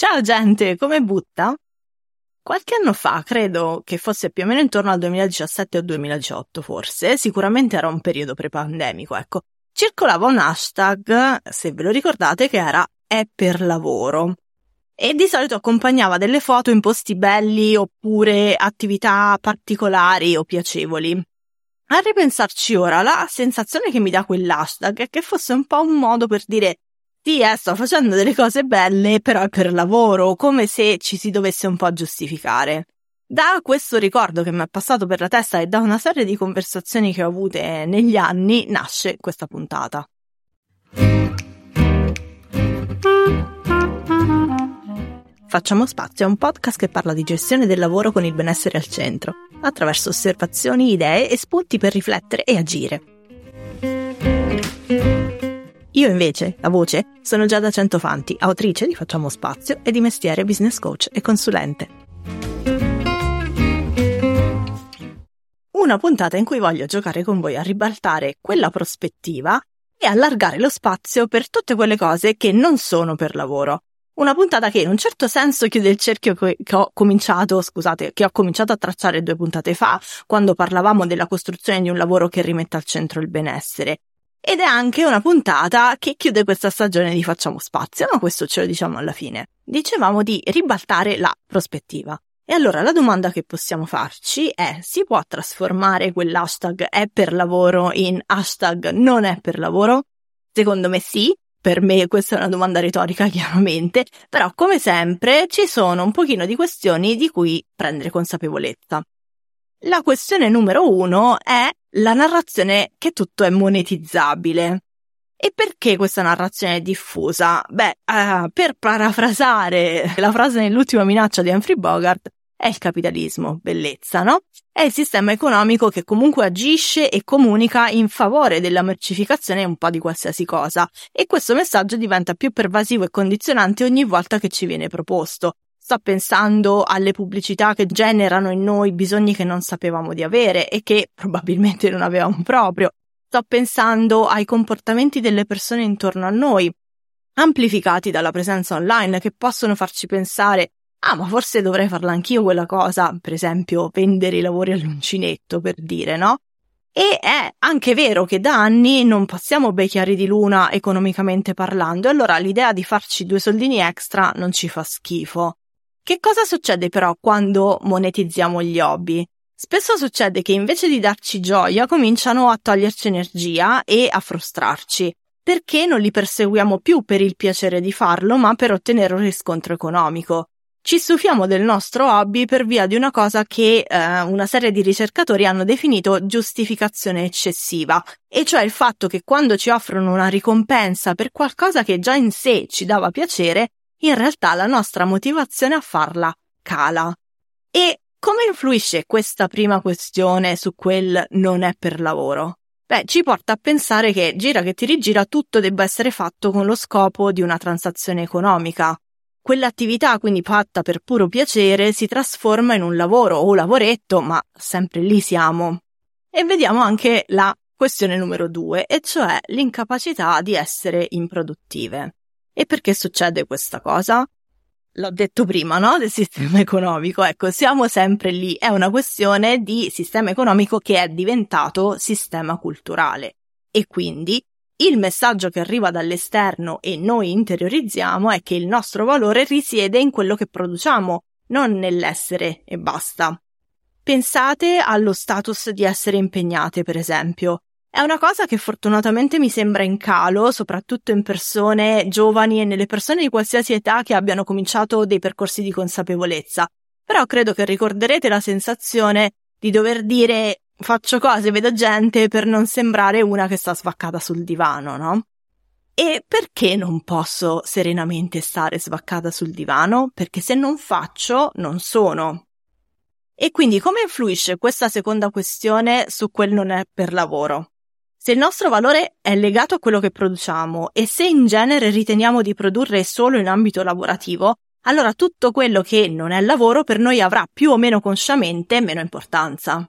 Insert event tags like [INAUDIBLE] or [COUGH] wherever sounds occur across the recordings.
Ciao gente, come butta? Qualche anno fa, credo che fosse più o meno intorno al 2017 o 2018 forse, sicuramente era un periodo pre-pandemico, ecco, circolava un hashtag, se ve lo ricordate, che era è per lavoro. E di solito accompagnava delle foto in posti belli oppure attività particolari o piacevoli. A ripensarci ora, la sensazione che mi dà quell'hashtag è che fosse un po' un modo per dire sì, eh, sto facendo delle cose belle, però è per lavoro, come se ci si dovesse un po' giustificare. Da questo ricordo che mi è passato per la testa e da una serie di conversazioni che ho avute negli anni nasce questa puntata. Facciamo spazio è un podcast che parla di gestione del lavoro con il benessere al centro, attraverso osservazioni, idee e spunti per riflettere e agire. Io invece, la voce, sono Giada Centofanti, autrice di Facciamo Spazio e di mestiere business coach e consulente. Una puntata in cui voglio giocare con voi a ribaltare quella prospettiva e allargare lo spazio per tutte quelle cose che non sono per lavoro, una puntata che in un certo senso chiude il cerchio che ho cominciato, scusate, che ho cominciato a tracciare due puntate fa, quando parlavamo della costruzione di un lavoro che rimetta al centro il benessere. Ed è anche una puntata che chiude questa stagione di Facciamo Spazio, ma questo ce lo diciamo alla fine. Dicevamo di ribaltare la prospettiva. E allora la domanda che possiamo farci è, si può trasformare quell'hashtag è per lavoro in hashtag non è per lavoro? Secondo me sì, per me questa è una domanda retorica [LAUGHS] chiaramente, però come sempre ci sono un pochino di questioni di cui prendere consapevolezza. La questione numero uno è la narrazione che tutto è monetizzabile. E perché questa narrazione è diffusa? Beh, uh, per parafrasare la frase nell'ultima minaccia di Humphrey Bogart, è il capitalismo, bellezza, no? È il sistema economico che comunque agisce e comunica in favore della mercificazione un po' di qualsiasi cosa e questo messaggio diventa più pervasivo e condizionante ogni volta che ci viene proposto. Sto pensando alle pubblicità che generano in noi bisogni che non sapevamo di avere e che probabilmente non avevamo proprio. Sto pensando ai comportamenti delle persone intorno a noi, amplificati dalla presenza online che possono farci pensare ah, ma forse dovrei farla anch'io quella cosa, per esempio vendere i lavori all'uncinetto, per dire, no? E è anche vero che da anni non passiamo bei chiari di luna economicamente parlando, e allora l'idea di farci due soldini extra non ci fa schifo. Che cosa succede però quando monetizziamo gli hobby? Spesso succede che invece di darci gioia cominciano a toglierci energia e a frustrarci, perché non li perseguiamo più per il piacere di farlo, ma per ottenere un riscontro economico. Ci stufiamo del nostro hobby per via di una cosa che eh, una serie di ricercatori hanno definito giustificazione eccessiva, e cioè il fatto che quando ci offrono una ricompensa per qualcosa che già in sé ci dava piacere, in realtà la nostra motivazione a farla cala. E come influisce questa prima questione su quel non è per lavoro? Beh, ci porta a pensare che gira che ti rigira tutto debba essere fatto con lo scopo di una transazione economica, Quell'attività, quindi fatta per puro piacere, si trasforma in un lavoro o lavoretto, ma sempre lì siamo. E vediamo anche la questione numero due, e cioè l'incapacità di essere improduttive. E perché succede questa cosa? L'ho detto prima, no? Del sistema [LAUGHS] economico. Ecco, siamo sempre lì. È una questione di sistema economico che è diventato sistema culturale. E quindi il messaggio che arriva dall'esterno e noi interiorizziamo è che il nostro valore risiede in quello che produciamo, non nell'essere e basta. Pensate allo status di essere impegnate, per esempio. È una cosa che fortunatamente mi sembra in calo, soprattutto in persone giovani e nelle persone di qualsiasi età che abbiano cominciato dei percorsi di consapevolezza. Però credo che ricorderete la sensazione di dover dire faccio cose, vedo gente per non sembrare una che sta svaccata sul divano, no? E perché non posso serenamente stare svaccata sul divano? Perché se non faccio, non sono. E quindi come influisce questa seconda questione su quel non è per lavoro? Se il nostro valore è legato a quello che produciamo e se in genere riteniamo di produrre solo in ambito lavorativo, allora tutto quello che non è lavoro per noi avrà più o meno consciamente meno importanza.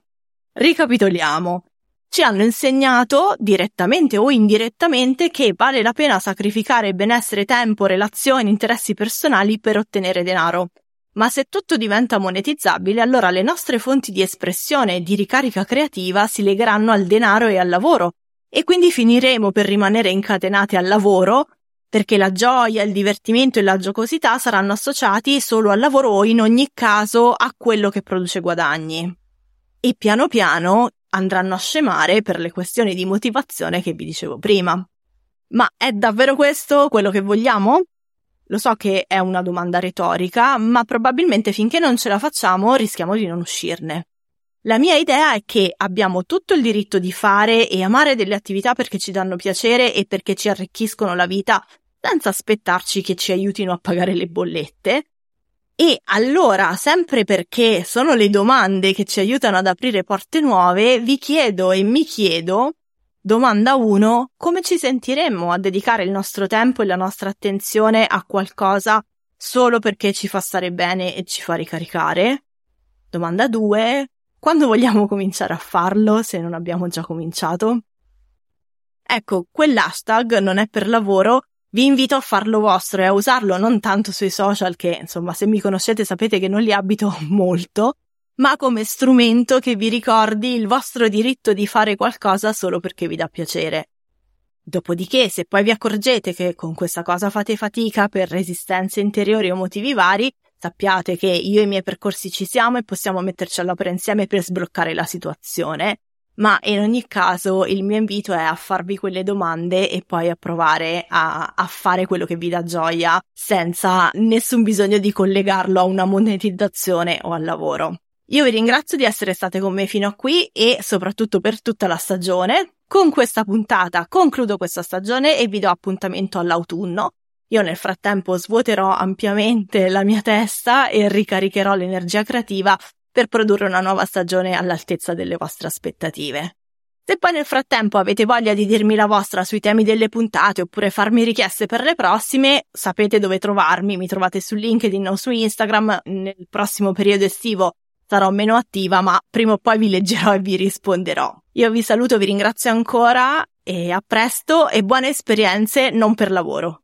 Ricapitoliamo. ci hanno insegnato, direttamente o indirettamente, che vale la pena sacrificare benessere, tempo, relazioni, interessi personali per ottenere denaro. Ma se tutto diventa monetizzabile, allora le nostre fonti di espressione e di ricarica creativa si legheranno al denaro e al lavoro, e quindi finiremo per rimanere incatenati al lavoro, perché la gioia, il divertimento e la giocosità saranno associati solo al lavoro o in ogni caso a quello che produce guadagni. E piano piano andranno a scemare per le questioni di motivazione che vi dicevo prima. Ma è davvero questo quello che vogliamo? Lo so che è una domanda retorica, ma probabilmente finché non ce la facciamo rischiamo di non uscirne. La mia idea è che abbiamo tutto il diritto di fare e amare delle attività perché ci danno piacere e perché ci arricchiscono la vita, senza aspettarci che ci aiutino a pagare le bollette, e allora, sempre perché sono le domande che ci aiutano ad aprire porte nuove, vi chiedo e mi chiedo, domanda 1, come ci sentiremmo a dedicare il nostro tempo e la nostra attenzione a qualcosa solo perché ci fa stare bene e ci fa ricaricare? Domanda 2, quando vogliamo cominciare a farlo se non abbiamo già cominciato? Ecco, quell'hashtag non è per lavoro vi invito a farlo vostro e a usarlo non tanto sui social che, insomma, se mi conoscete sapete che non li abito [LAUGHS] molto, ma come strumento che vi ricordi il vostro diritto di fare qualcosa solo perché vi dà piacere. Dopodiché, se poi vi accorgete che con questa cosa fate fatica per resistenze interiori o motivi vari, sappiate che io e i miei percorsi ci siamo e possiamo metterci all'opera insieme per sbloccare la situazione ma in ogni caso il mio invito è a farvi quelle domande e poi a provare a, a, fare quello che vi dà gioia senza nessun bisogno di collegarlo a una monetizzazione o al lavoro. Io vi ringrazio di essere state con me fino a qui e soprattutto per tutta la stagione. Con questa puntata concludo questa stagione e vi do appuntamento all'autunno. Io nel frattempo svuoterò ampiamente la mia testa e ricaricherò l'energia creativa per produrre una nuova stagione all'altezza delle vostre aspettative. Se poi nel frattempo avete voglia di dirmi la vostra sui temi delle puntate oppure farmi richieste per le prossime, sapete dove trovarmi, mi trovate su LinkedIn o su Instagram, nel prossimo periodo estivo sarò meno attiva, ma prima o poi vi leggerò e vi risponderò. Io vi saluto, vi ringrazio ancora e a presto e buone esperienze non per lavoro.